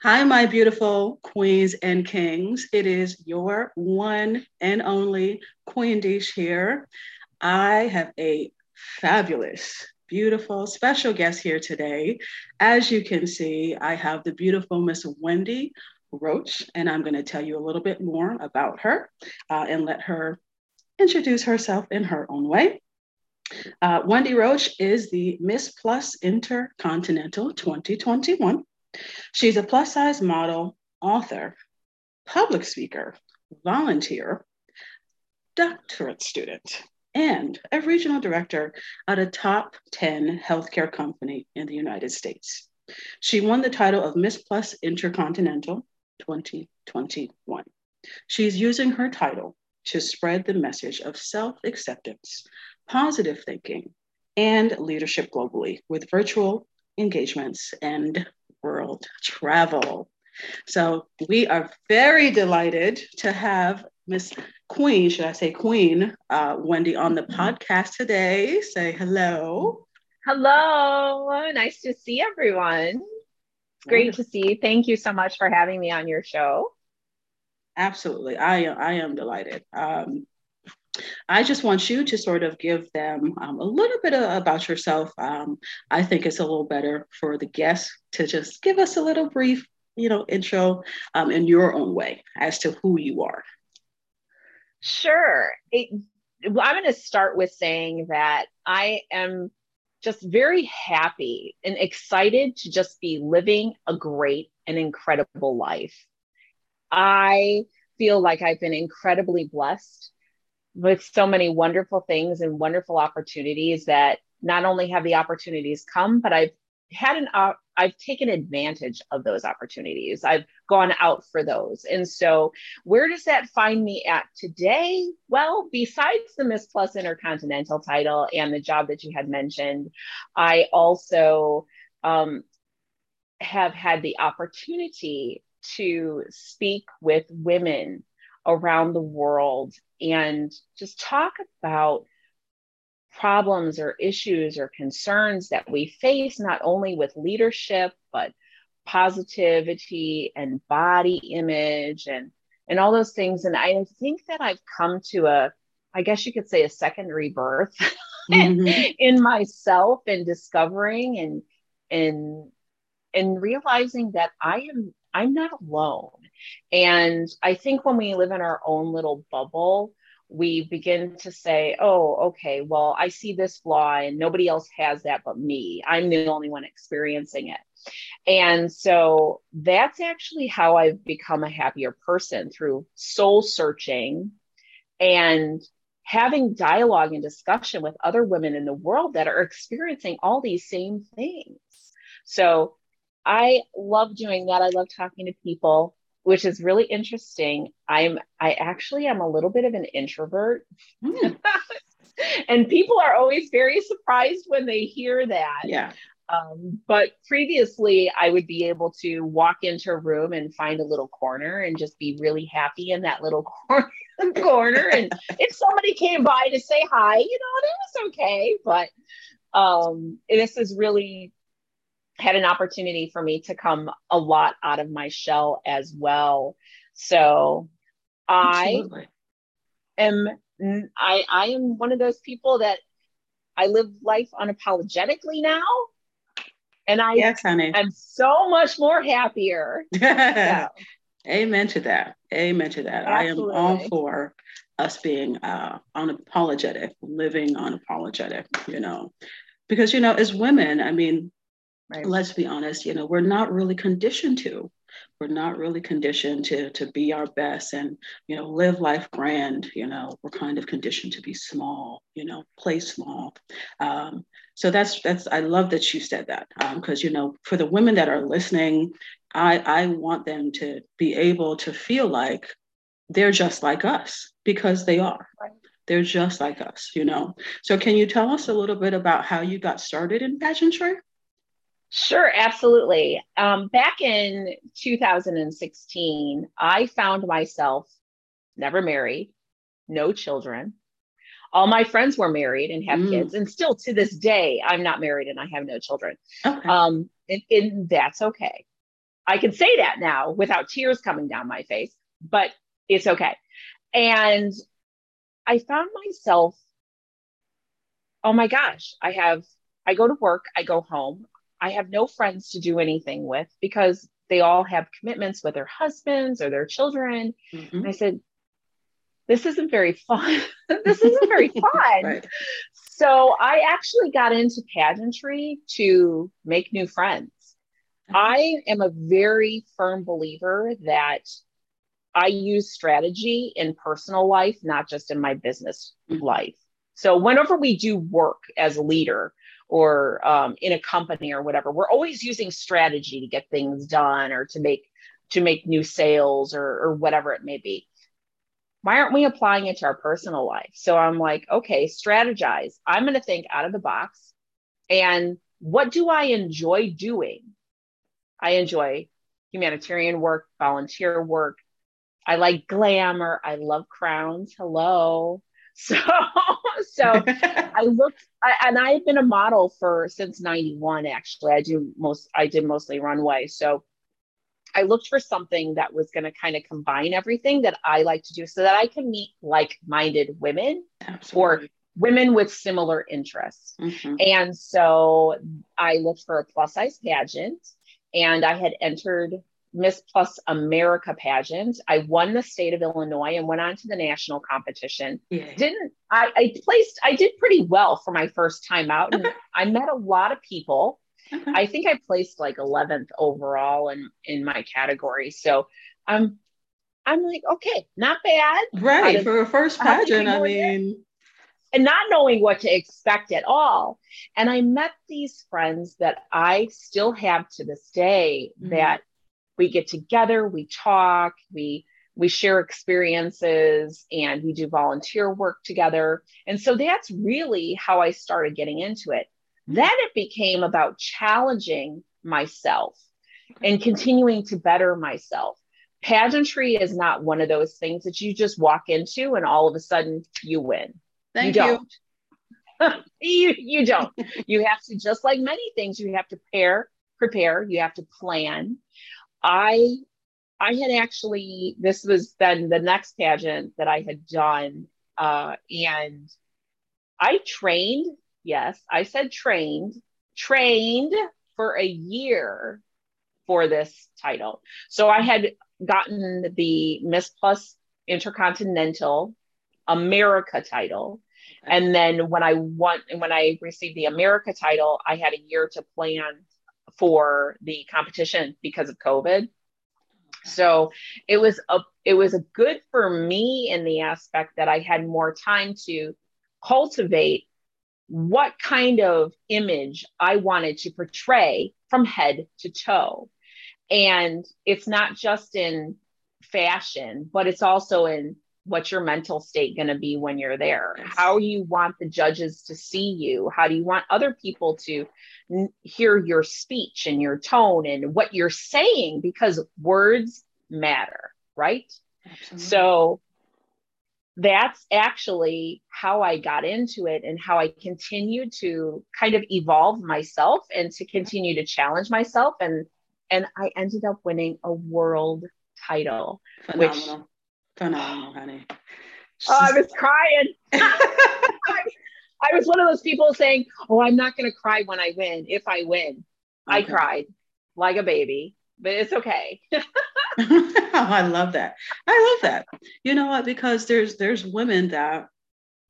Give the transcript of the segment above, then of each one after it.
Hi, my beautiful queens and kings. It is your one and only Queen Desh here. I have a fabulous, beautiful, special guest here today. As you can see, I have the beautiful Miss Wendy Roach, and I'm going to tell you a little bit more about her uh, and let her introduce herself in her own way. Uh, Wendy Roach is the Miss Plus Intercontinental 2021. She's a plus size model, author, public speaker, volunteer, doctorate student, and a regional director at a top 10 healthcare company in the United States. She won the title of Miss Plus Intercontinental 2021. She's using her title to spread the message of self acceptance, positive thinking, and leadership globally with virtual engagements and world travel. So we are very delighted to have Miss Queen, should I say Queen, uh, Wendy on the podcast today. Say hello. Hello. Nice to see everyone. It's great to see you. Thank you so much for having me on your show. Absolutely. I, I am delighted. Um, I just want you to sort of give them um, a little bit of, about yourself. Um, I think it's a little better for the guests to just give us a little brief, you know, intro um, in your own way as to who you are. Sure. It, well, I'm going to start with saying that I am just very happy and excited to just be living a great and incredible life. I feel like I've been incredibly blessed with so many wonderful things and wonderful opportunities that not only have the opportunities come, but I've had an uh, I've taken advantage of those opportunities. I've gone out for those. And so where does that find me at today? Well, besides the Miss Plus Intercontinental title and the job that you had mentioned, I also um, have had the opportunity to speak with women around the world and just talk about problems or issues or concerns that we face, not only with leadership, but positivity and body image and and all those things and i think that i've come to a i guess you could say a second rebirth mm-hmm. in myself and discovering and and and realizing that i am i'm not alone and I think when we live in our own little bubble, we begin to say, oh, okay, well, I see this flaw and nobody else has that but me. I'm the only one experiencing it. And so that's actually how I've become a happier person through soul searching and having dialogue and discussion with other women in the world that are experiencing all these same things. So I love doing that. I love talking to people which is really interesting. I'm I actually am a little bit of an introvert. Mm. and people are always very surprised when they hear that. Yeah. Um, but previously, I would be able to walk into a room and find a little corner and just be really happy in that little corner. corner. And if somebody came by to say hi, you know, that was okay. But um, this is really had an opportunity for me to come a lot out of my shell as well. So Absolutely. I am I I am one of those people that I live life unapologetically now. And I yes, honey. I'm so much more happier. so. Amen to that. Amen to that. Absolutely. I am all for us being uh, unapologetic, living unapologetic, you know, because, you know, as women, I mean, Right. Let's be honest, you know, we're not really conditioned to. We're not really conditioned to to be our best and you know live life grand. You know, we're kind of conditioned to be small. You know, play small. Um, so that's that's I love that you said that because um, you know for the women that are listening, I I want them to be able to feel like they're just like us because they are. Right. They're just like us, you know. So can you tell us a little bit about how you got started in pageantry? Sure, absolutely. Um, back in 2016, I found myself never married, no children. All my friends were married and have mm. kids, and still to this day, I'm not married and I have no children. Okay. Um, and, and that's okay. I can say that now without tears coming down my face, but it's okay. And I found myself, oh my gosh, I have, I go to work, I go home, I have no friends to do anything with because they all have commitments with their husbands or their children. Mm-hmm. I said, this isn't very fun. this isn't very fun. right. So I actually got into pageantry to make new friends. Mm-hmm. I am a very firm believer that I use strategy in personal life, not just in my business mm-hmm. life. So whenever we do work as a leader or um, in a company or whatever, we're always using strategy to get things done or to make to make new sales or, or whatever it may be. Why aren't we applying it to our personal life? So I'm like, okay, strategize. I'm going to think out of the box. And what do I enjoy doing? I enjoy humanitarian work, volunteer work, I like glamour. I love crowns. Hello. So, so I looked, I, and I've been a model for since '91. Actually, I do most, I did mostly runway. So, I looked for something that was going to kind of combine everything that I like to do, so that I can meet like-minded women Absolutely. or women with similar interests. Mm-hmm. And so, I looked for a plus-size pageant, and I had entered Miss Plus America pageant. I won the state of Illinois and went on to the national competition. Yeah. Didn't I, I placed I did pretty well for my first time out and okay. I met a lot of people. Okay. I think I placed like 11th overall in in my category. So I'm I'm like, okay, not bad. Right. For a first pageant, I mean and not knowing what to expect at all. And I met these friends that I still have to this day mm-hmm. that we get together, we talk, we we share experiences and we do volunteer work together. And so that's really how I started getting into it. Then it became about challenging myself and continuing to better myself. Pageantry is not one of those things that you just walk into and all of a sudden you win. Thank you. Don't. you, you don't. you have to, just like many things, you have to prepare, prepare, you have to plan. I I had actually this was then the next pageant that I had done, uh, and I trained. Yes, I said trained, trained for a year for this title. So I had gotten the Miss Plus Intercontinental America title. And then when I won, when I received the America title, I had a year to plan for the competition because of COVID. So it was a it was a good for me in the aspect that I had more time to cultivate what kind of image I wanted to portray from head to toe. And it's not just in fashion, but it's also in what's your mental state going to be when you're there how you want the judges to see you how do you want other people to n- hear your speech and your tone and what you're saying because words matter right Absolutely. so that's actually how I got into it and how I continued to kind of evolve myself and to continue to challenge myself and and I ended up winning a world title Phenomenal. which Phenomenal, honey. Oh, I was crying. I, was one of those people saying, "Oh, I'm not going to cry when I win. If I win, okay. I cried like a baby, but it's okay." Oh, I love that. I love that. You know what? Because there's there's women that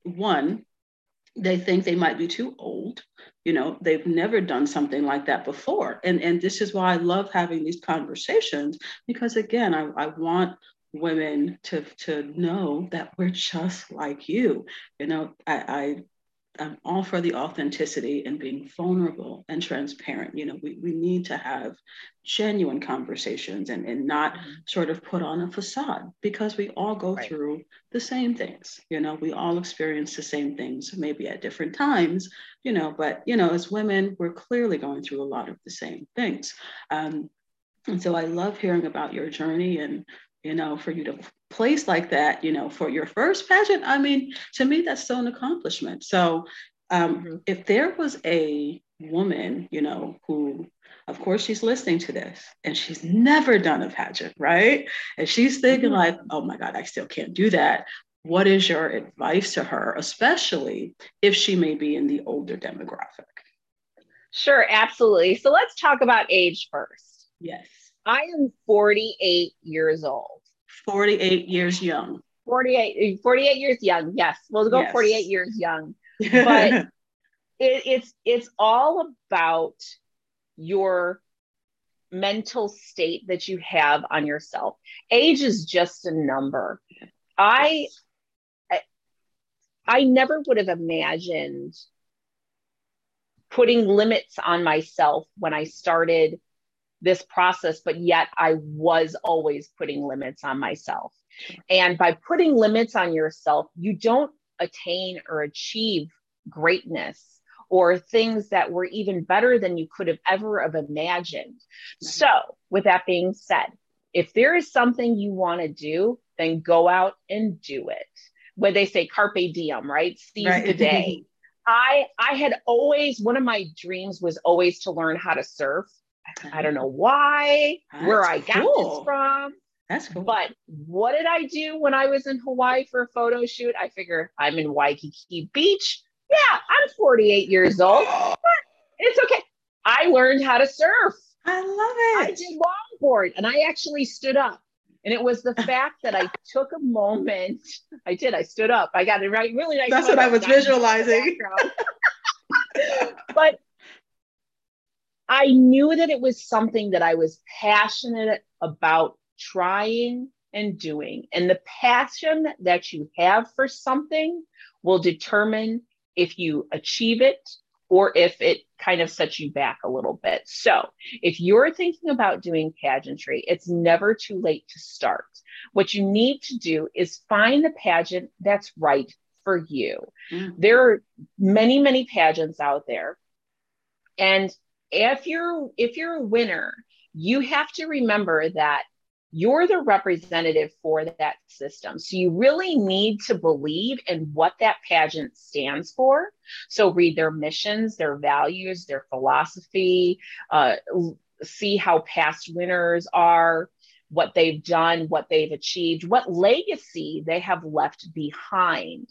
one they think they might be too old you know they've never done something like that before and and this is why i love having these conversations because again i, I want women to to know that we're just like you you know i, I I'm all for the authenticity and being vulnerable and transparent. You know, we, we need to have genuine conversations and, and not mm-hmm. sort of put on a facade because we all go right. through the same things. You know, we all experience the same things, maybe at different times, you know, but, you know, as women, we're clearly going through a lot of the same things. Um, and so I love hearing about your journey and you know, for you to place like that, you know, for your first pageant, I mean, to me, that's still an accomplishment. So um, mm-hmm. if there was a woman, you know, who, of course, she's listening to this and she's never done a pageant, right? And she's thinking, mm-hmm. like, oh my God, I still can't do that. What is your advice to her, especially if she may be in the older demographic? Sure, absolutely. So let's talk about age first. Yes. I am 48 years old. 48 years young. 48, 48 years young. Yes, we'll go yes. 48 years young. But it, it's it's all about your mental state that you have on yourself. Age is just a number. I, I I never would have imagined putting limits on myself when I started this process, but yet I was always putting limits on myself. And by putting limits on yourself, you don't attain or achieve greatness or things that were even better than you could have ever have imagined. So, with that being said, if there is something you want to do, then go out and do it. When they say carpe diem, right? Seize right. the day. I I had always one of my dreams was always to learn how to surf. I don't know why, That's where I got this from. That's cool. But what did I do when I was in Hawaii for a photo shoot? I figure I'm in Waikiki Beach. Yeah, I'm 48 years old. it's okay. I learned how to surf. I love it. I did longboard and I actually stood up. And it was the fact that I took a moment. I did. I stood up. I got it right. Really nice. That's what I was visualizing. but I knew that it was something that I was passionate about trying and doing. And the passion that you have for something will determine if you achieve it or if it kind of sets you back a little bit. So, if you're thinking about doing pageantry, it's never too late to start. What you need to do is find the pageant that's right for you. Mm-hmm. There are many, many pageants out there. And if you're if you're a winner, you have to remember that you're the representative for that system. So you really need to believe in what that pageant stands for. So read their missions, their values, their philosophy, uh, see how past winners are, what they've done, what they've achieved, what legacy they have left behind.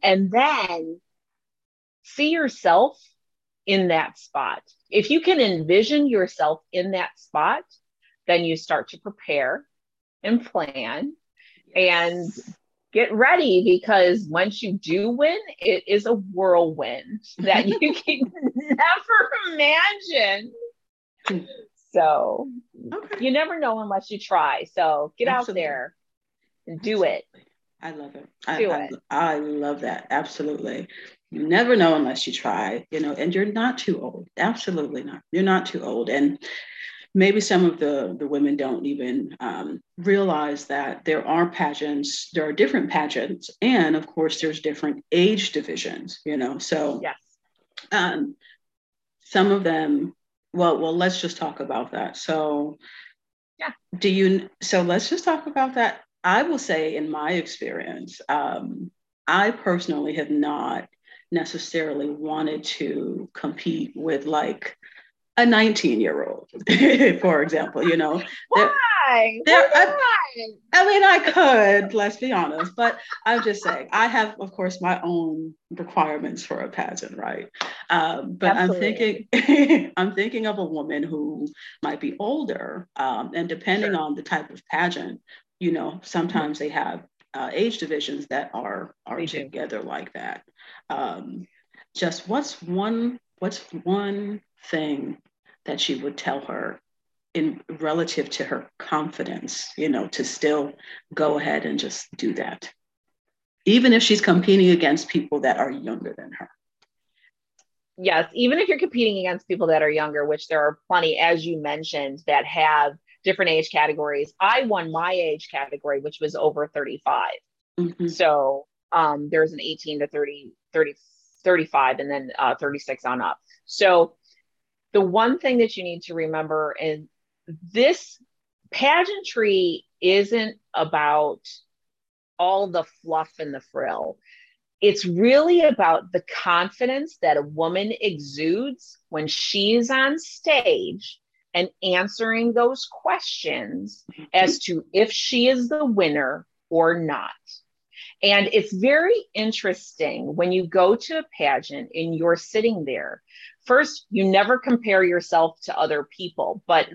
And then see yourself in that spot. If you can envision yourself in that spot, then you start to prepare and plan and get ready because once you do win, it is a whirlwind that you can never imagine. So okay. you never know unless you try. So get Absolutely. out there and do Absolutely. it. I love it. I, do it. I, I love that. Absolutely. You never know unless you try, you know, and you're not too old. Absolutely not. You're not too old. And maybe some of the, the women don't even um, realize that there are pageants, there are different pageants, and of course, there's different age divisions, you know. So, yes. um, some of them, well, well, let's just talk about that. So, yeah. Do you, so let's just talk about that. I will say, in my experience, um, I personally have not necessarily wanted to compete with like a 19 year old, for example, you know. Why? There, I, I, mean, I could, let's be honest, but I'm just saying, I have, of course, my own requirements for a pageant, right? Um, but Absolutely. I'm thinking, I'm thinking of a woman who might be older, um, and depending sure. on the type of pageant, you know, sometimes they have uh, age divisions that are are together like that. Um, just what's one what's one thing that she would tell her in relative to her confidence, you know, to still go ahead and just do that, even if she's competing against people that are younger than her. Yes, even if you're competing against people that are younger, which there are plenty, as you mentioned, that have different age categories. I won my age category, which was over 35. Mm-hmm. So um, there's an 18 to 30, 30, 35, and then uh, 36 on up. So the one thing that you need to remember is this pageantry isn't about all the fluff and the frill. it's really about the confidence that a woman exudes when she's on stage and answering those questions mm-hmm. as to if she is the winner or not. And it's very interesting when you go to a pageant and you're sitting there. First, you never compare yourself to other people, but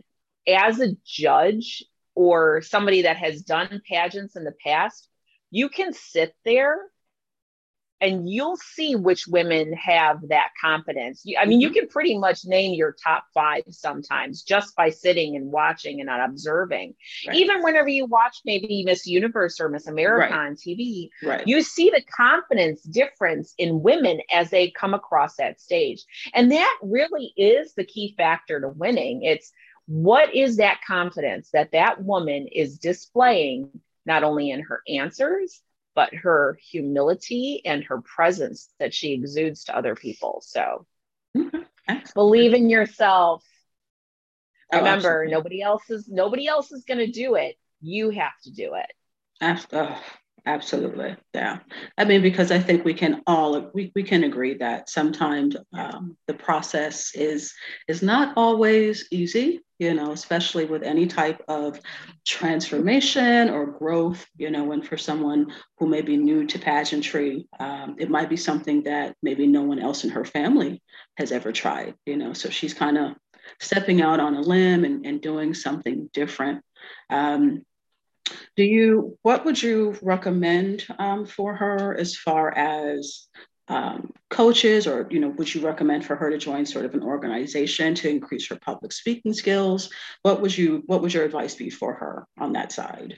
as a judge or somebody that has done pageants in the past, you can sit there and you'll see which women have that confidence. I mean, you mm-hmm. can pretty much name your top five sometimes just by sitting and watching and not observing. Right. Even whenever you watch maybe Miss Universe or Miss America right. on TV, right. you see the confidence difference in women as they come across that stage. And that really is the key factor to winning. It's what is that confidence that that woman is displaying not only in her answers, but her humility and her presence that she exudes to other people. So mm-hmm. believe in yourself. Oh, Remember, absolutely. nobody else is nobody else is going to do it. You have to do it. After, Absolutely. Yeah. I mean, because I think we can all we, we can agree that sometimes um, the process is is not always easy, you know, especially with any type of transformation or growth, you know, and for someone who may be new to pageantry, um, it might be something that maybe no one else in her family has ever tried, you know. So she's kind of stepping out on a limb and, and doing something different. Um, do you, what would you recommend um, for her as far as um, coaches or, you know, would you recommend for her to join sort of an organization to increase her public speaking skills? What would you, what would your advice be for her on that side?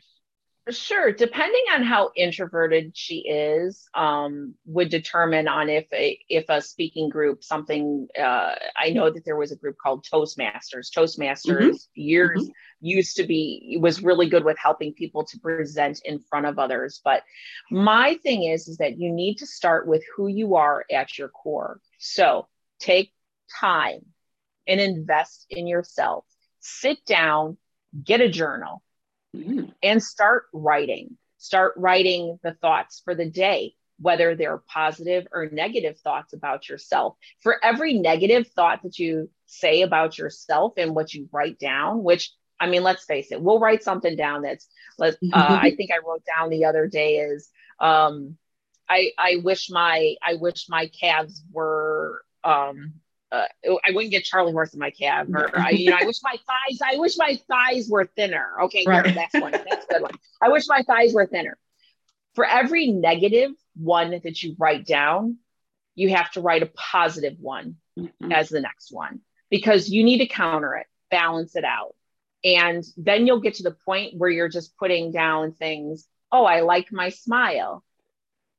Sure, depending on how introverted she is, um, would determine on if a if a speaking group something. Uh, I know that there was a group called Toastmasters. Toastmasters mm-hmm. years mm-hmm. used to be was really good with helping people to present in front of others. But my thing is is that you need to start with who you are at your core. So take time and invest in yourself. Sit down, get a journal mm. and start writing. Start writing the thoughts for the day, whether they're positive or negative thoughts about yourself. For every negative thought that you say about yourself and what you write down, which I mean, let's face it, we'll write something down that's, let, uh, I think I wrote down the other day is, um, I, I wish my, I wish my calves were, um, uh, I wouldn't get Charlie horse in my cab, or I, you know, I wish my thighs, I wish my thighs were thinner. Okay, right. here, that's one, that's a good one. I wish my thighs were thinner. For every negative one that you write down, you have to write a positive one mm-hmm. as the next one because you need to counter it, balance it out, and then you'll get to the point where you're just putting down things. Oh, I like my smile.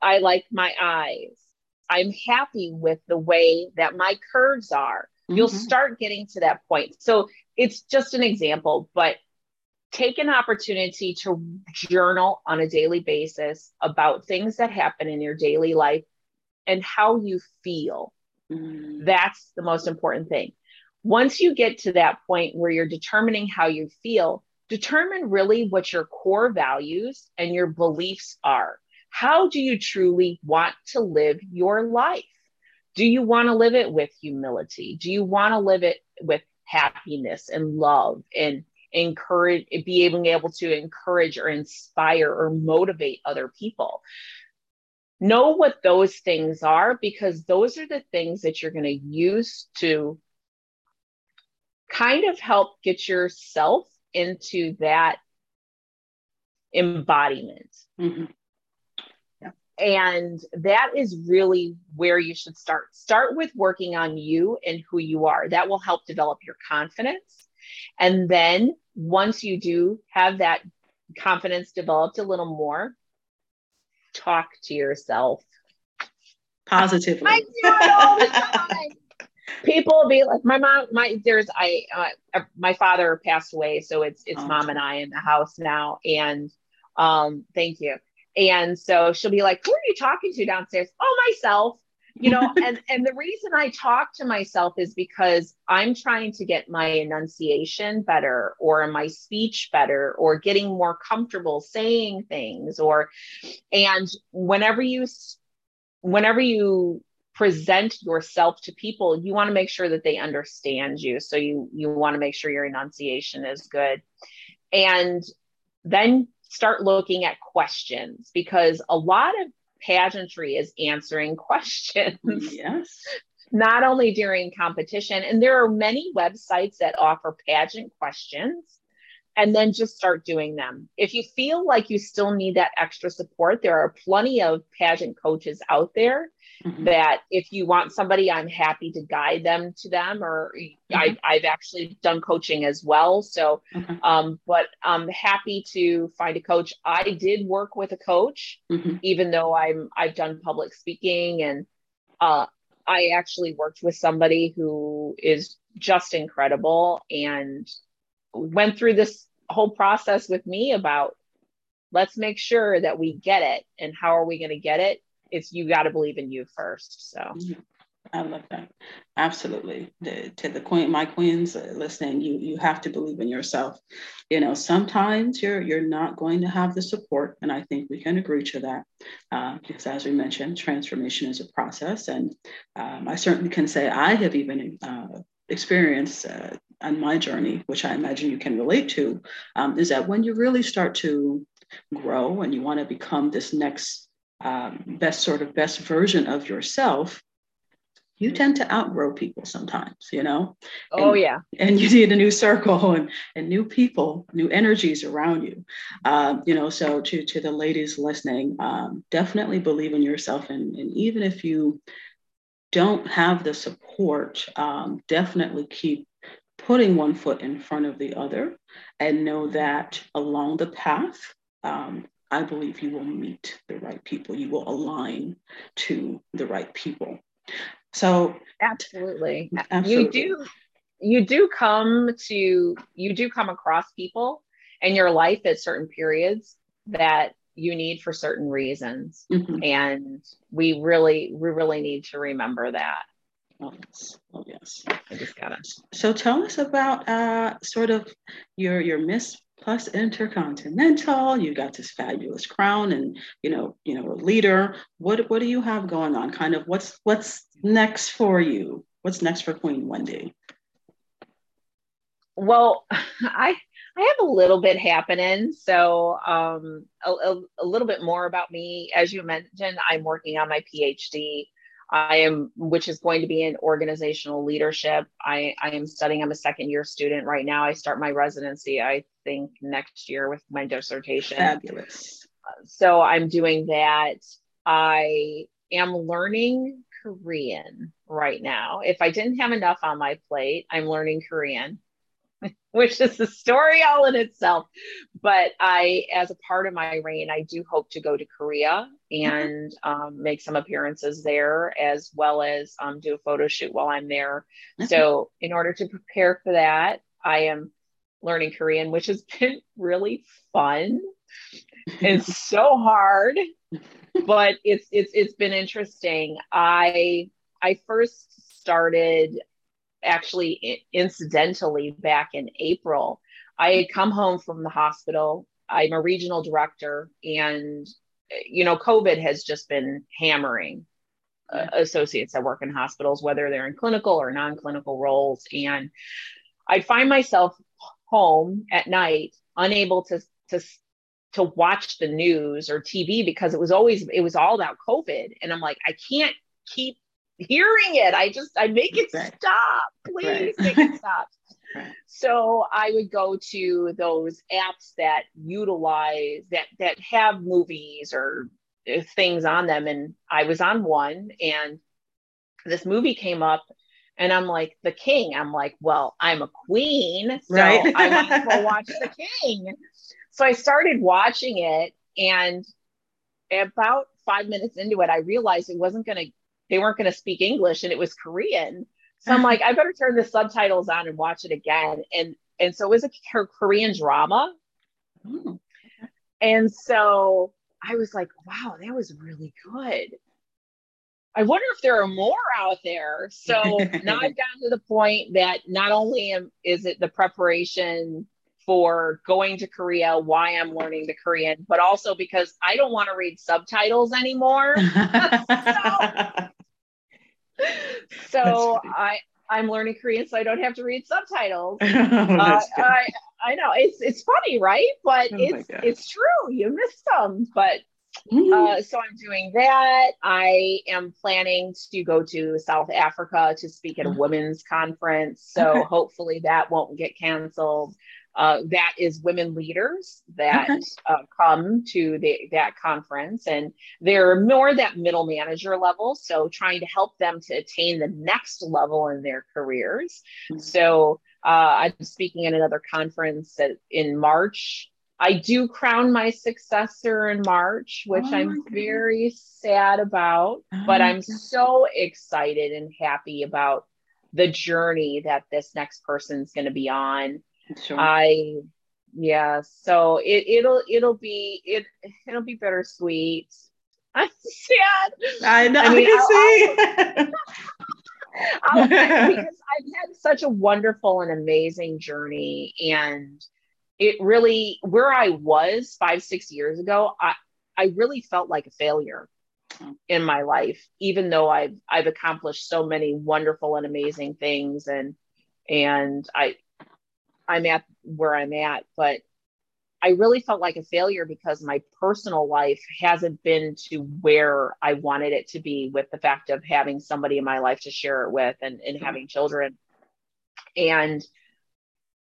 I like my eyes. I'm happy with the way that my curves are. Mm-hmm. You'll start getting to that point. So it's just an example, but take an opportunity to journal on a daily basis about things that happen in your daily life and how you feel. Mm-hmm. That's the most important thing. Once you get to that point where you're determining how you feel, determine really what your core values and your beliefs are. How do you truly want to live your life? Do you want to live it with humility? Do you want to live it with happiness and love and encourage, being able to encourage or inspire or motivate other people? Know what those things are because those are the things that you're going to use to kind of help get yourself into that embodiment. Mm-hmm. And that is really where you should start. Start with working on you and who you are. That will help develop your confidence. And then once you do have that confidence developed a little more, talk to yourself positively. I do it all the time. People be like, my mom, my there's I, uh, my father passed away, so it's it's oh. mom and I in the house now, and um, thank you. And so she'll be like, Who are you talking to downstairs? Oh, myself. You know, and and the reason I talk to myself is because I'm trying to get my enunciation better or my speech better or getting more comfortable saying things or and whenever you whenever you present yourself to people you want to make sure that they understand you so you you want to make sure your enunciation is good and then start looking at questions because a lot of pageantry is answering questions yes not only during competition and there are many websites that offer pageant questions and then just start doing them. If you feel like you still need that extra support, there are plenty of pageant coaches out there mm-hmm. that if you want somebody, I'm happy to guide them to them, or mm-hmm. I, I've actually done coaching as well. So, um, but I'm happy to find a coach. I did work with a coach, mm-hmm. even though I'm I've done public speaking and uh, I actually worked with somebody who is just incredible and went through this whole process with me about let's make sure that we get it and how are we going to get it it's you got to believe in you first so mm-hmm. I love that. Absolutely. The, to the queen, my queens uh, listening, you you have to believe in yourself. You know, sometimes you're you're not going to have the support, and I think we can agree to that. Uh, because as we mentioned, transformation is a process, and um, I certainly can say I have even uh, experienced uh, on my journey, which I imagine you can relate to, um, is that when you really start to grow and you want to become this next um, best sort of best version of yourself, you tend to outgrow people sometimes, you know? Oh, yeah. And you need a new circle and, and new people, new energies around you. Um, you know, so to, to the ladies listening, um, definitely believe in yourself. And, and even if you don't have the support, um, definitely keep putting one foot in front of the other and know that along the path, um, I believe you will meet the right people. You will align to the right people. So absolutely. absolutely. You do you do come to you do come across people in your life at certain periods that you need for certain reasons. Mm-hmm. And we really we really need to remember that. Oh yes, oh yes. I just gotta. So tell us about uh, sort of your your Miss Plus Intercontinental. You got this fabulous crown, and you know, you know, a leader. What what do you have going on? Kind of what's what's next for you? What's next for Queen Wendy? Well, I I have a little bit happening. So, um, a, a, a, little bit more about me. As you mentioned, I'm working on my PhD. I am, which is going to be in organizational leadership. I, I am studying, I'm a second year student right now. I start my residency, I think, next year with my dissertation. Fabulous. So I'm doing that. I am learning Korean right now. If I didn't have enough on my plate, I'm learning Korean. which is a story all in itself. But I, as a part of my reign, I do hope to go to Korea and um, make some appearances there, as well as um, do a photo shoot while I'm there. So, in order to prepare for that, I am learning Korean, which has been really fun. it's so hard, but it's it's it's been interesting. I I first started actually incidentally back in April. I had come home from the hospital. I'm a regional director, and you know, COVID has just been hammering uh, associates that work in hospitals, whether they're in clinical or non-clinical roles. And I find myself home at night, unable to to to watch the news or TV because it was always it was all about COVID, and I'm like, I can't keep hearing it. I just I make it right. stop. Please right. make it stop. Right. So I would go to those apps that utilize that that have movies or uh, things on them and I was on one and this movie came up and I'm like the king. I'm like, well, I'm a queen, so right. I want to go watch the king. So I started watching it and about 5 minutes into it I realized it wasn't going to they weren't going to speak English and it was Korean. So I'm like, I better turn the subtitles on and watch it again. And and so it was a Korean drama. Ooh. And so I was like, wow, that was really good. I wonder if there are more out there. So now I've gotten to the point that not only am, is it the preparation for going to Korea, why I'm learning the Korean, but also because I don't want to read subtitles anymore. so, so I I'm learning Korean, so I don't have to read subtitles. oh, uh, I I know it's it's funny, right? But oh it's it's true. You miss them, but Mm-hmm. Uh, so I'm doing that. I am planning to go to South Africa to speak at a mm-hmm. women's conference. So okay. hopefully that won't get canceled. Uh, that is women leaders that okay. uh, come to the, that conference, and they're more that middle manager level. So trying to help them to attain the next level in their careers. Mm-hmm. So uh, I'm speaking at another conference in March I do crown my successor in March, which oh I'm very sad about, oh but I'm so excited and happy about the journey that this next person's going to be on. Sure. I yeah, so it it'll it'll be it it'll be bittersweet. I'm sad. I know. I mean, I see. I'll, I'll, because I've had such a wonderful and amazing journey, and it really where I was five, six years ago, I, I really felt like a failure in my life, even though I've I've accomplished so many wonderful and amazing things and and I I'm at where I'm at, but I really felt like a failure because my personal life hasn't been to where I wanted it to be with the fact of having somebody in my life to share it with and, and having children. And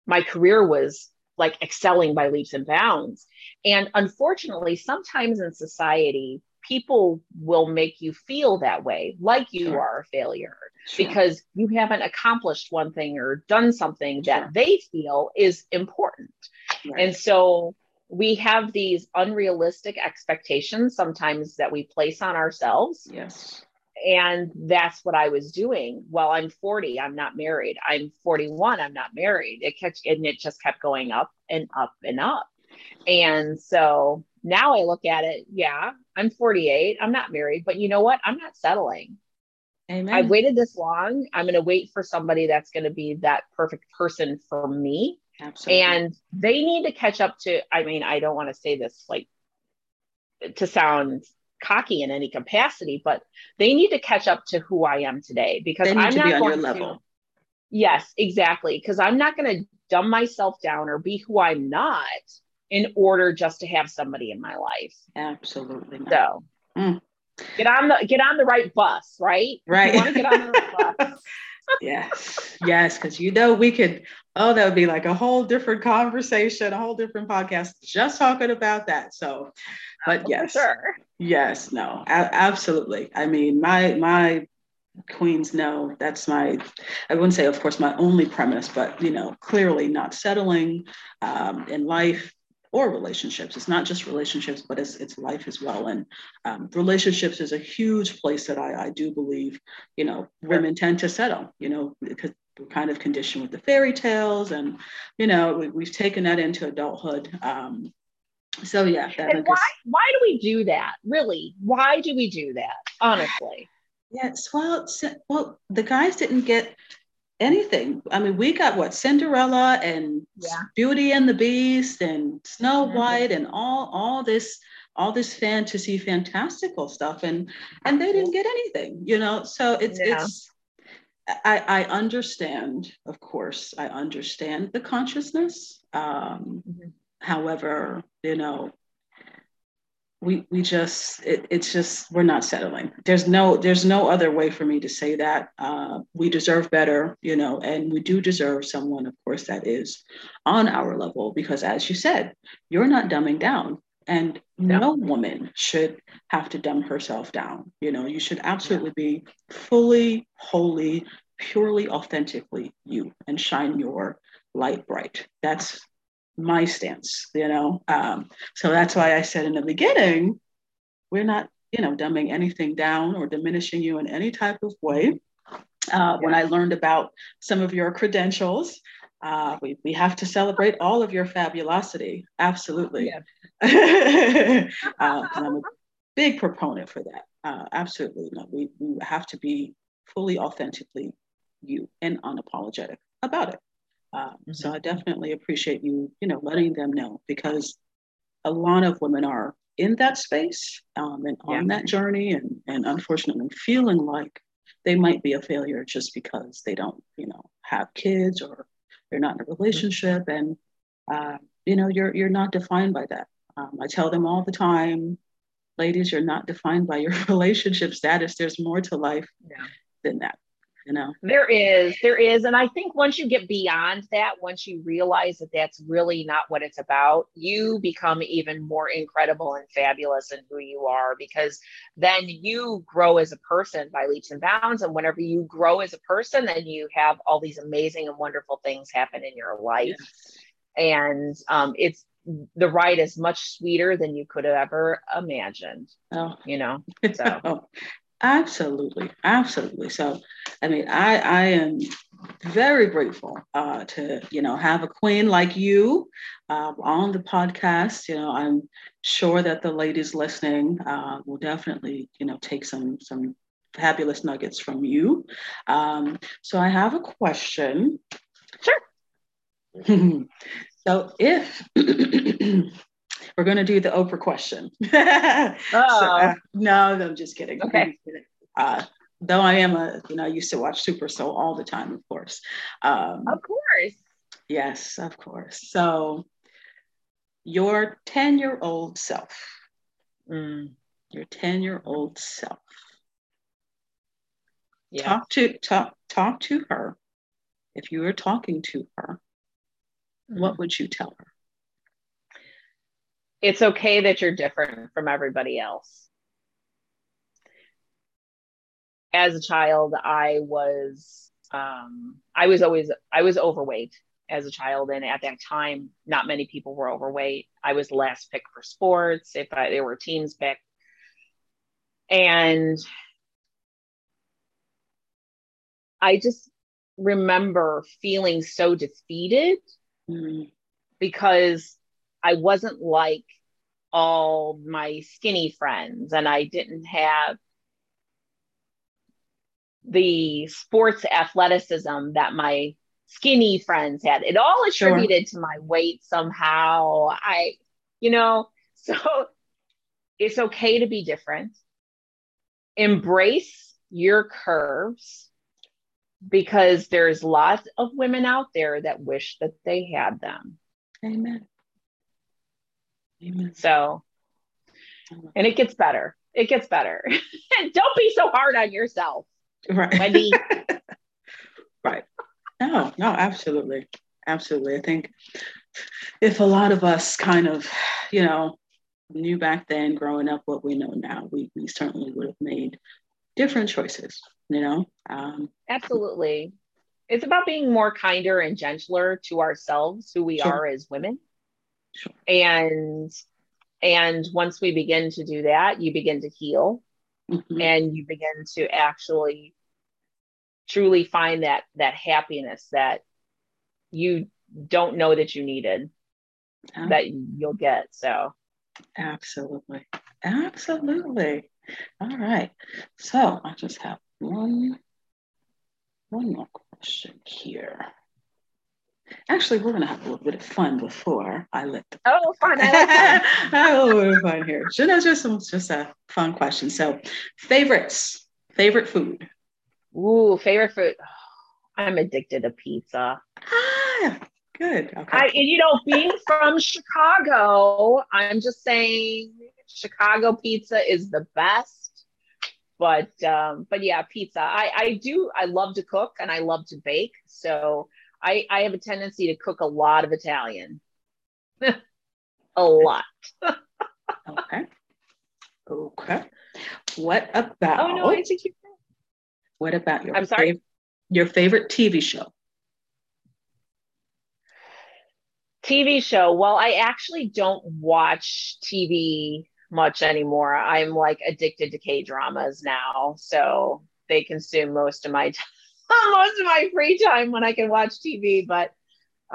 my career was like excelling by leaps and bounds. And unfortunately, sometimes in society, people will make you feel that way, like you sure. are a failure, sure. because you haven't accomplished one thing or done something that they feel is important. Right. And so we have these unrealistic expectations sometimes that we place on ourselves. Yes and that's what I was doing. Well, I'm 40, I'm not married. I'm 41, I'm not married. It kept and it just kept going up and up and up. And so now I look at it, yeah, I'm 48, I'm not married, but you know what? I'm not settling. Amen. I've waited this long. I'm going to wait for somebody that's going to be that perfect person for me. Absolutely. And they need to catch up to, I mean, I don't want to say this like to sound cocky in any capacity, but they need to catch up to who I am today because I'm not be on your level. To, yes, exactly. Because I'm not going to dumb myself down or be who I'm not in order just to have somebody in my life. Absolutely. So mm. get on the get on the right bus, right? Right. You want to get on the right bus. yes, yes, because you know we could. Oh, that would be like a whole different conversation, a whole different podcast, just talking about that. So, but oh, yes, sure. yes, no, a- absolutely. I mean, my my queens know that's my. I wouldn't say, of course, my only premise, but you know, clearly not settling um, in life or relationships. It's not just relationships, but it's, it's life as well. And um, relationships is a huge place that I, I do believe, you know, women tend to settle, you know, because we're kind of conditioned with the fairy tales and, you know, we, have taken that into adulthood. Um, so yeah. and why, why do we do that? Really? Why do we do that? Honestly. Yes. Well, well, the guys didn't get anything. I mean, we got what Cinderella and yeah. Beauty and the Beast and Snow mm-hmm. White and all all this all this fantasy fantastical stuff and and they didn't get anything, you know. So it's yeah. it's I, I understand, of course, I understand the consciousness. Um, mm-hmm. However, you know, we we just it, it's just we're not settling. There's no there's no other way for me to say that. Uh, we deserve better you know and we do deserve someone of course that is on our level because as you said you're not dumbing down. And no, no woman should have to dumb herself down. You know you should absolutely be fully wholly purely authentically you and shine your light bright. That's my stance, you know. Um, so that's why I said in the beginning, we're not, you know, dumbing anything down or diminishing you in any type of way. Uh, when I learned about some of your credentials, uh, we, we have to celebrate all of your fabulosity. Absolutely. Yeah. uh, I'm a big proponent for that. Uh, absolutely. No, we, we have to be fully authentically you and unapologetic about it. Uh, mm-hmm. So I definitely appreciate you, you know, letting them know because a lot of women are in that space um, and on yeah. that journey, and and unfortunately feeling like they might be a failure just because they don't, you know, have kids or they're not in a mm-hmm. relationship, and uh, you know, you're you're not defined by that. Um, I tell them all the time, ladies, you're not defined by your relationship status. There's more to life yeah. than that you know? There is there is and i think once you get beyond that once you realize that that's really not what it's about you become even more incredible and fabulous in who you are because then you grow as a person by leaps and bounds and whenever you grow as a person then you have all these amazing and wonderful things happen in your life. And um, it's the ride is much sweeter than you could have ever imagined. Oh. You know, so Absolutely, absolutely. So, I mean, I I am very grateful uh, to you know have a queen like you uh, on the podcast. You know, I'm sure that the ladies listening uh, will definitely you know take some some fabulous nuggets from you. Um, so, I have a question. Sure. so, if We're going to do the Oprah question. oh. so, uh, no, I'm just kidding. Okay. Uh, though I am a, you know, I used to watch Super Soul all the time, of course. Um, of course. Yes, of course. So, your 10 year old self, mm. your 10 year old self, yeah. talk to talk talk to her. If you were talking to her, mm. what would you tell her? It's okay that you're different from everybody else. As a child, I was um, I was always I was overweight as a child, and at that time, not many people were overweight. I was last picked for sports if I, there were teams picked, and I just remember feeling so defeated mm. because I wasn't like all my skinny friends and I didn't have the sports athleticism that my skinny friends had. It all attributed sure. to my weight somehow. I, you know, so it's okay to be different. Embrace your curves because there's lots of women out there that wish that they had them. Amen. Amen. So, and it gets better. It gets better. Don't be so hard on yourself. Right. Wendy. right. No, no, absolutely. Absolutely. I think if a lot of us kind of, you know, knew back then growing up what we know now, we, we certainly would have made different choices, you know? Um, absolutely. It's about being more kinder and gentler to ourselves, who we sure. are as women Sure. And and once we begin to do that, you begin to heal mm-hmm. and you begin to actually truly find that that happiness that you don't know that you needed yeah. that you'll get. So absolutely. Absolutely. All right. So I just have one one more question here. Actually, we're gonna have a little bit of fun before I let the oh fun. I like that. a little bit of fun here. So that's just just a fun question. So, favorites, favorite food. Ooh, favorite food. I'm addicted to pizza. Ah, good. Okay. I, you know, being from Chicago, I'm just saying Chicago pizza is the best. But um, but yeah, pizza. I I do. I love to cook and I love to bake. So I, I have a tendency to cook a lot of Italian. a lot. okay. Okay. What about? Oh no, I think you. What about your? I'm sorry. Fav- your favorite TV show? TV show. Well, I actually don't watch TV much anymore. I'm like addicted to K dramas now, so they consume most of my time most of my free time when I can watch TV. But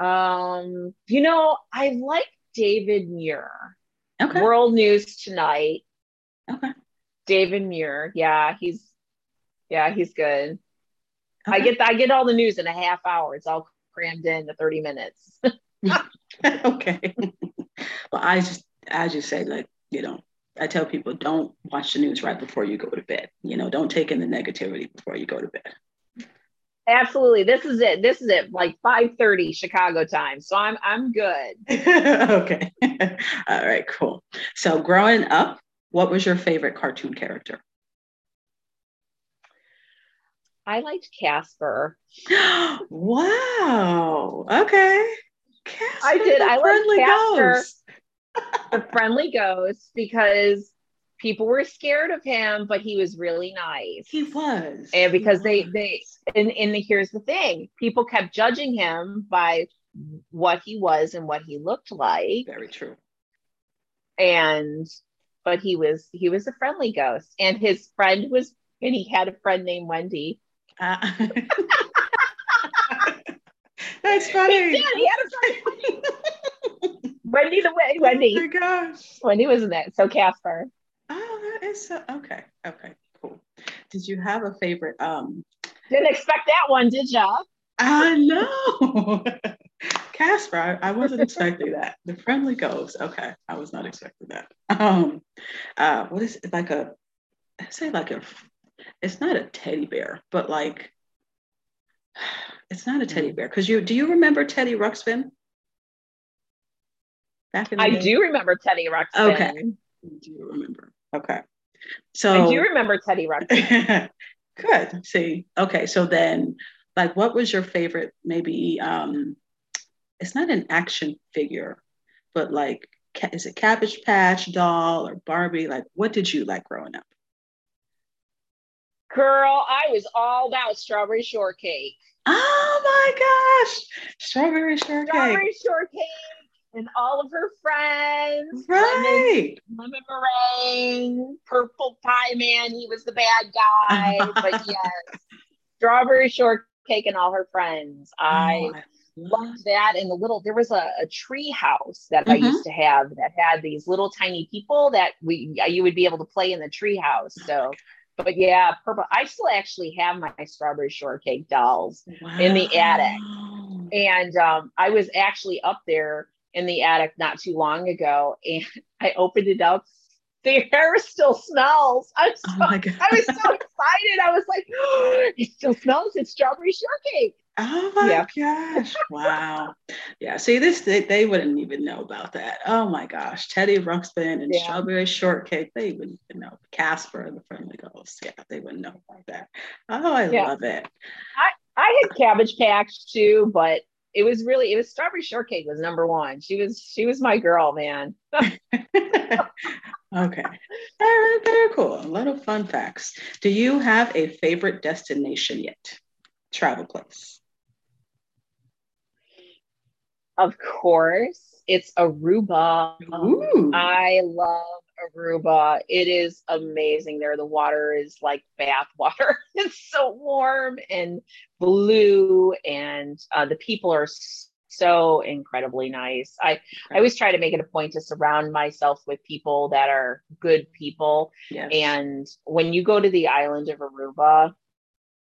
um, you know, I like David Muir. Okay. World News Tonight. Okay. David Muir. Yeah, he's yeah, he's good. Okay. I get I get all the news in a half hour. It's all crammed into 30 minutes. okay. well, I just, as you say, like, you know, I tell people don't watch the news right before you go to bed. You know, don't take in the negativity before you go to bed. Absolutely. This is it. This is it. Like 5:30 Chicago time. So I'm I'm good. okay. All right, cool. So growing up, what was your favorite cartoon character? I liked Casper. wow. Okay. Casper, I did. I liked Casper, the friendly ghost, because people were scared of him, but he was really nice. He was. And because they they and, and here's the thing, people kept judging him by what he was and what he looked like. Very true. And but he was he was a friendly ghost. And his friend was and he had a friend named Wendy. Uh, that's funny. He, did. he had a friend Wendy the way Wendy. Oh my gosh. Wendy was in it. So Casper. Oh, that is so okay. Okay, cool. Did you have a favorite? Um didn't expect that one, did ya? I know. Casper, I, I, wasn't expecting that. The friendly ghost. Okay, I was not expecting that. Um, uh, what is it like a? I say like a. It's not a teddy bear, but like, it's not a teddy mm. bear. Cause you do you remember Teddy Ruxpin? Back in I day? do remember Teddy Ruxpin. Okay, do you remember? Okay, so I do remember Teddy Ruxpin. Good. See, okay, so then, like, what was your favorite? Maybe um, it's not an action figure, but like, is it Cabbage Patch doll or Barbie? Like, what did you like growing up? Girl, I was all about strawberry shortcake. Oh my gosh, strawberry shortcake. Strawberry shortcake and all of her friends. Right. Lemon, lemon meringue, purple pie man. He was the bad guy. but yes, strawberry shortcake and all her friends. I oh, loved that. And the little, there was a, a tree house that mm-hmm. I used to have that had these little tiny people that we you would be able to play in the tree house. So but yeah, purple. I still actually have my strawberry shortcake dolls wow. in the attic. And um, I was actually up there in the attic not too long ago and I opened it up. The hair still smells. I'm oh so, oh I was so excited. I was like, oh, it still smells. It's strawberry shortcake. Oh my yeah. gosh. Wow. yeah. See, this they, they, wouldn't even know about that. Oh my gosh. Teddy Ruxpin and yeah. strawberry shortcake. They wouldn't even know. Casper the friendly ghost. Yeah, they wouldn't know about that. Oh, I yeah. love it. I, I had cabbage patch too, but it was really it was strawberry shortcake was number one. She was she was my girl, man. okay. Very, very cool. A lot of fun facts. Do you have a favorite destination yet? Travel place. Of course. It's Aruba. Ooh. I love Aruba. It is amazing there. The water is like bath water. it's so warm and blue, and uh, the people are so incredibly nice. I, I always try to make it a point to surround myself with people that are good people. Yes. And when you go to the island of Aruba,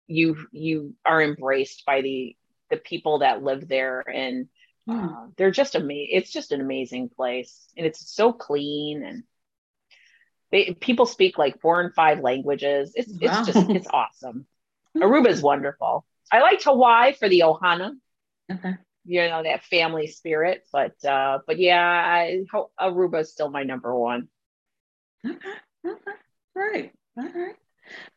you you are embraced by the the people that live there and uh, they're just amazing. It's just an amazing place, and it's so clean and they people speak like four and five languages. It's wow. it's just it's awesome. Aruba is wonderful. I liked Hawaii for the Ohana. Okay. You know that family spirit, but uh, but yeah, I, Aruba is still my number one. Okay. Okay. Right. All right.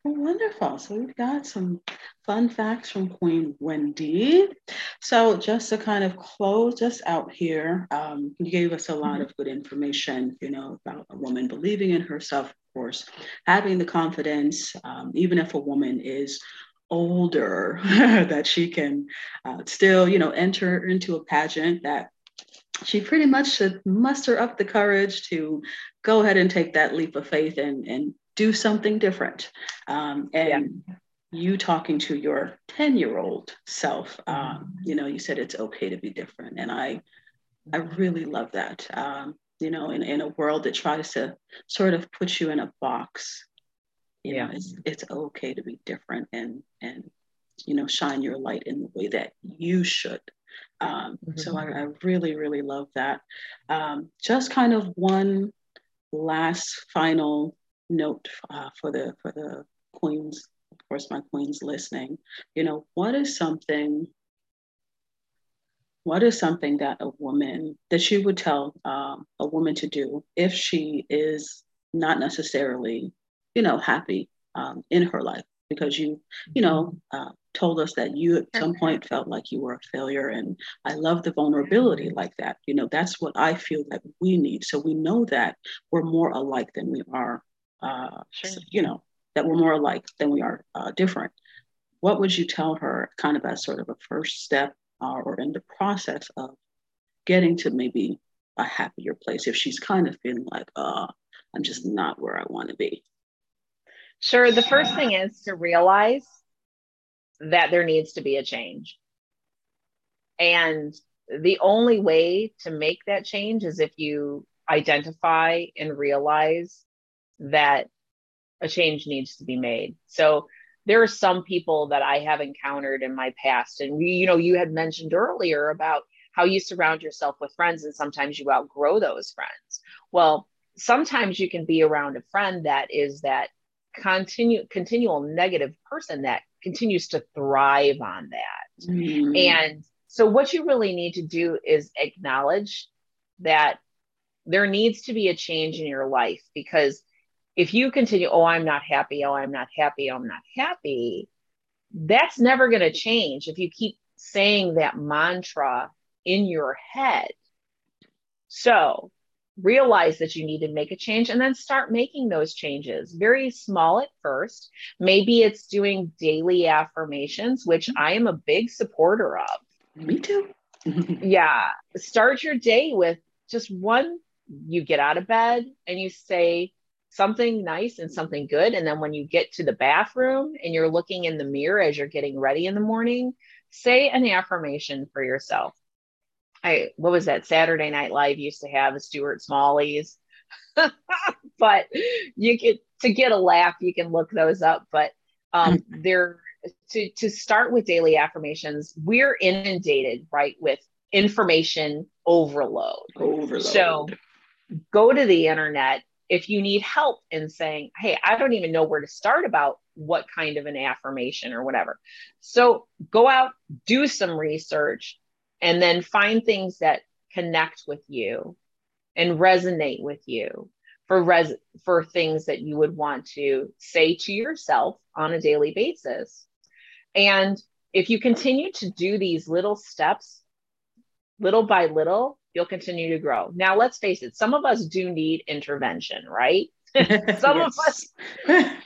Well, wonderful. So we've got some fun facts from Queen Wendy. So just to kind of close us out here, um, you gave us a lot of good information, you know, about a woman believing in herself, of course, having the confidence, um, even if a woman is older, that she can uh, still, you know, enter into a pageant that she pretty much should muster up the courage to go ahead and take that leap of faith and, and do something different. Um, and yeah. you talking to your 10 year old self, um, you know, you said it's okay to be different. And I, I really love that. Um, you know, in, in a world that tries to sort of put you in a box, you yeah. know, it's, it's okay to be different and, and you know, shine your light in the way that you should. Um, mm-hmm. So I, I, really, really love that. Um, just kind of one last final note uh, for the for the queens, of course, my queens listening. You know, what is something? What is something that a woman that you would tell um, a woman to do if she is not necessarily, you know, happy um, in her life? Because you, you know, uh, told us that you at some point felt like you were a failure. And I love the vulnerability like that. You know, that's what I feel that we need. So we know that we're more alike than we are, uh, sure. you know, that we're more alike than we are uh, different. What would you tell her kind of as sort of a first step uh, or in the process of getting to maybe a happier place if she's kind of feeling like, uh, I'm just not where I want to be? Sure. The first thing is to realize that there needs to be a change. And the only way to make that change is if you identify and realize that a change needs to be made. So there are some people that I have encountered in my past. And we, you know, you had mentioned earlier about how you surround yourself with friends and sometimes you outgrow those friends. Well, sometimes you can be around a friend that is that continue continual negative person that continues to thrive on that. Mm. And so, what you really need to do is acknowledge that there needs to be a change in your life because if you continue, oh, I'm not happy, oh, I'm not happy, oh, I'm not happy, that's never going to change if you keep saying that mantra in your head. So, realize that you need to make a change and then start making those changes. Very small at first. Maybe it's doing daily affirmations which i am a big supporter of. Me too. Yeah. Start your day with just one you get out of bed and you say something nice and something good and then when you get to the bathroom and you're looking in the mirror as you're getting ready in the morning say an affirmation for yourself I what was that Saturday Night Live used to have the Stuart Smallies, but you get to get a laugh, you can look those up. But um, mm-hmm. they're to to start with daily affirmations. We're inundated right with information overload. Overload. So go to the internet if you need help in saying, "Hey, I don't even know where to start about what kind of an affirmation or whatever." So go out, do some research, and then find things that connect with you and resonate with you for res for things that you would want to say to yourself on a daily basis and if you continue to do these little steps little by little you'll continue to grow. Now let's face it some of us do need intervention right? Some of us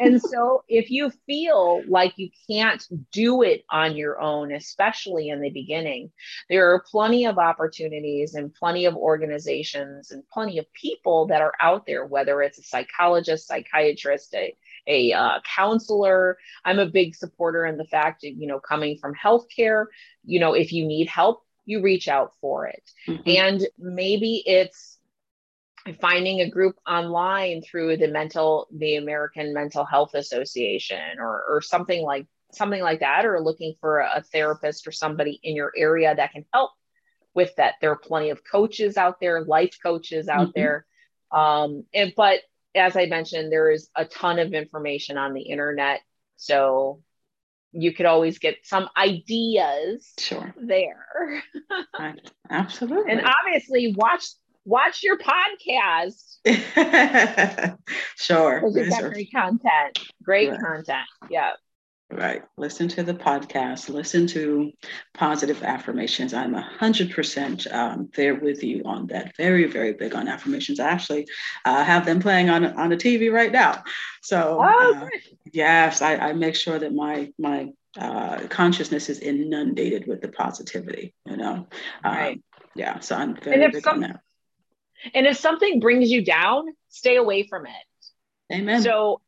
and so if you feel like you can't do it on your own especially in the beginning there are plenty of opportunities and plenty of organizations and plenty of people that are out there whether it's a psychologist psychiatrist a, a uh, counselor. I'm a big supporter in the fact of you know coming from healthcare you know if you need help you reach out for it mm-hmm. and maybe it's finding a group online through the mental the american mental health association or, or something like something like that or looking for a therapist or somebody in your area that can help with that there are plenty of coaches out there life coaches out mm-hmm. there um, and but as i mentioned there is a ton of information on the internet so you could always get some ideas sure there absolutely and obviously watch watch your podcast. sure. You've great content. Great right. content. Yeah. Right. Listen to the podcast. Listen to positive affirmations. I'm a hundred percent um, there with you on that. Very, very big on affirmations. I actually uh, have them playing on on the TV right now. So oh, uh, yes, I, I, make sure that my my uh, consciousness is inundated with the positivity. You know. Um, right. Yeah. So I'm very big some, on that and if something brings you down, stay away from it. Amen. So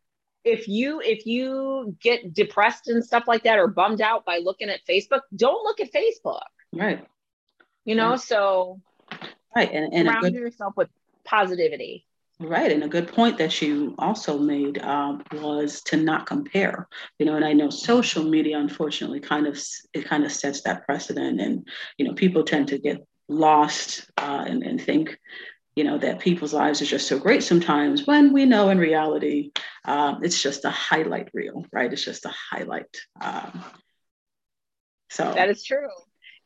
if you if you get depressed and stuff like that or bummed out by looking at Facebook, don't look at Facebook. Right. You know, so right and, and surround good, yourself with positivity. Right, and a good point that you also made um, was to not compare. You know, and I know social media, unfortunately, kind of it kind of sets that precedent, and you know, people tend to get lost uh, and, and think, you know, that people's lives are just so great sometimes. When we know in reality, um, it's just a highlight reel, right? It's just a highlight. Um, so that is true.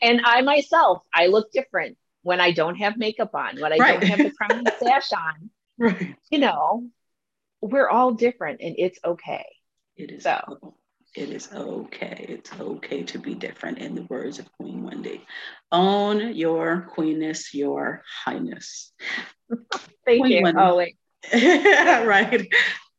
And I myself, I look different when I don't have makeup on, when I right. don't have the crown and sash on Right. You know, we're all different and it's okay. It is so. It is okay. It's okay to be different, in the words of Queen Wendy. Own your queenness, your highness. Thank Queen you. Wendy. Oh, wait. right.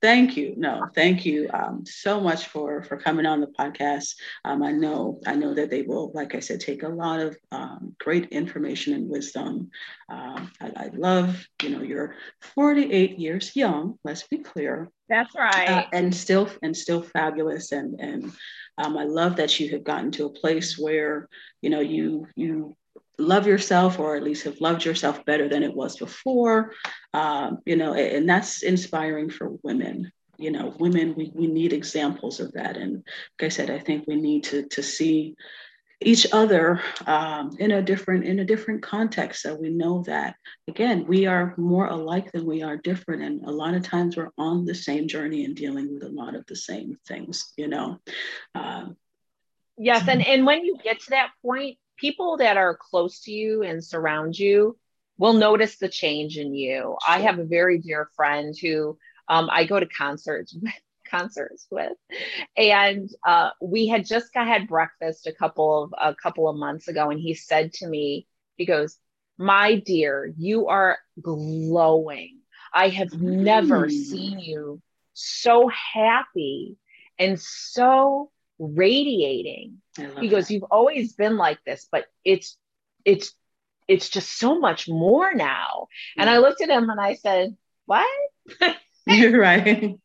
Thank you. No, thank you um, so much for for coming on the podcast. Um, I know I know that they will, like I said, take a lot of um, great information and wisdom. Um, I, I, love, you know, you're 48 years young. Let's be clear. That's right. Uh, and still and still fabulous. And and um, I love that you have gotten to a place where you know you you love yourself or at least have loved yourself better than it was before. Um, you know and that's inspiring for women. You know women we, we need examples of that. And like i said i think we need to to see each other um, in a different in a different context so we know that again we are more alike than we are different. And a lot of times we're on the same journey and dealing with a lot of the same things you know? Um, yes and and when you get to that point people that are close to you and surround you will notice the change in you. I have a very dear friend who um, I go to concerts concerts with, and uh, we had just got had breakfast a couple of a couple of months ago, and he said to me, he goes, "My dear, you are glowing. I have mm. never seen you so happy and so radiating. He goes, You've always been like this, but it's it's it's just so much more now. Yeah. And I looked at him and I said, What? You're right.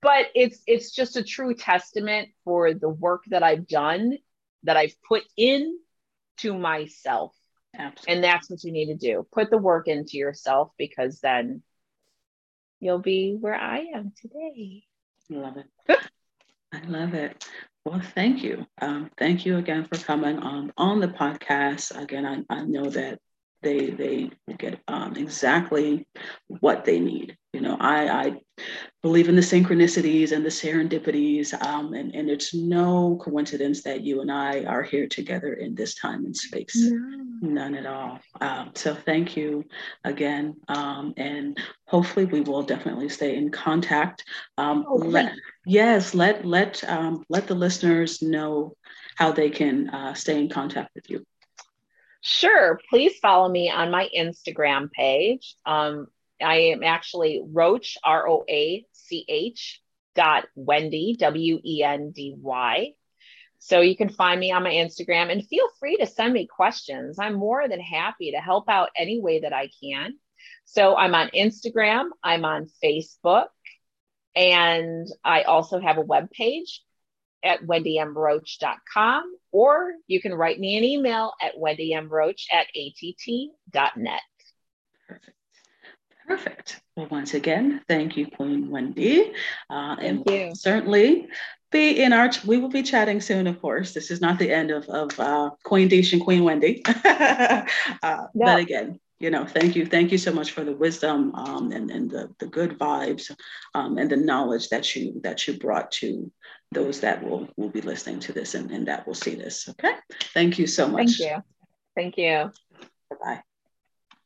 But it's it's just a true testament for the work that I've done, that I've put in to myself. Absolutely. And that's what you need to do. Put the work into yourself because then you'll be where I am today. I love it. I love it. Well, thank you. Um, thank you again for coming on on the podcast. Again, I, I know that they they get um, exactly what they need. You know, I, I believe in the synchronicities and the serendipities, um, and, and it's no coincidence that you and I are here together in this time and space. No. None at all. Um, so thank you again, um, and hopefully we will definitely stay in contact. Um, oh, let, yes, let let um, let the listeners know how they can uh, stay in contact with you. Sure. Please follow me on my Instagram page. Um, I am actually Roach, R O A C H dot Wendy, W E N D Y. So you can find me on my Instagram and feel free to send me questions. I'm more than happy to help out any way that I can. So I'm on Instagram, I'm on Facebook, and I also have a web page at wendymroach.com, or you can write me an email at wendymroach at att.net. Perfect. Perfect. Well, once again, thank you, Queen Wendy. Uh, and you. certainly be in our, we will be chatting soon, of course. This is not the end of, of uh, Queen Desh and Queen Wendy. uh, But again, you know, thank you. Thank you so much for the wisdom um, and, and the, the good vibes um, and the knowledge that you that you brought to those that will will be listening to this and, and that will see this. Okay. Thank you so much. Thank you. Thank you. Bye-bye.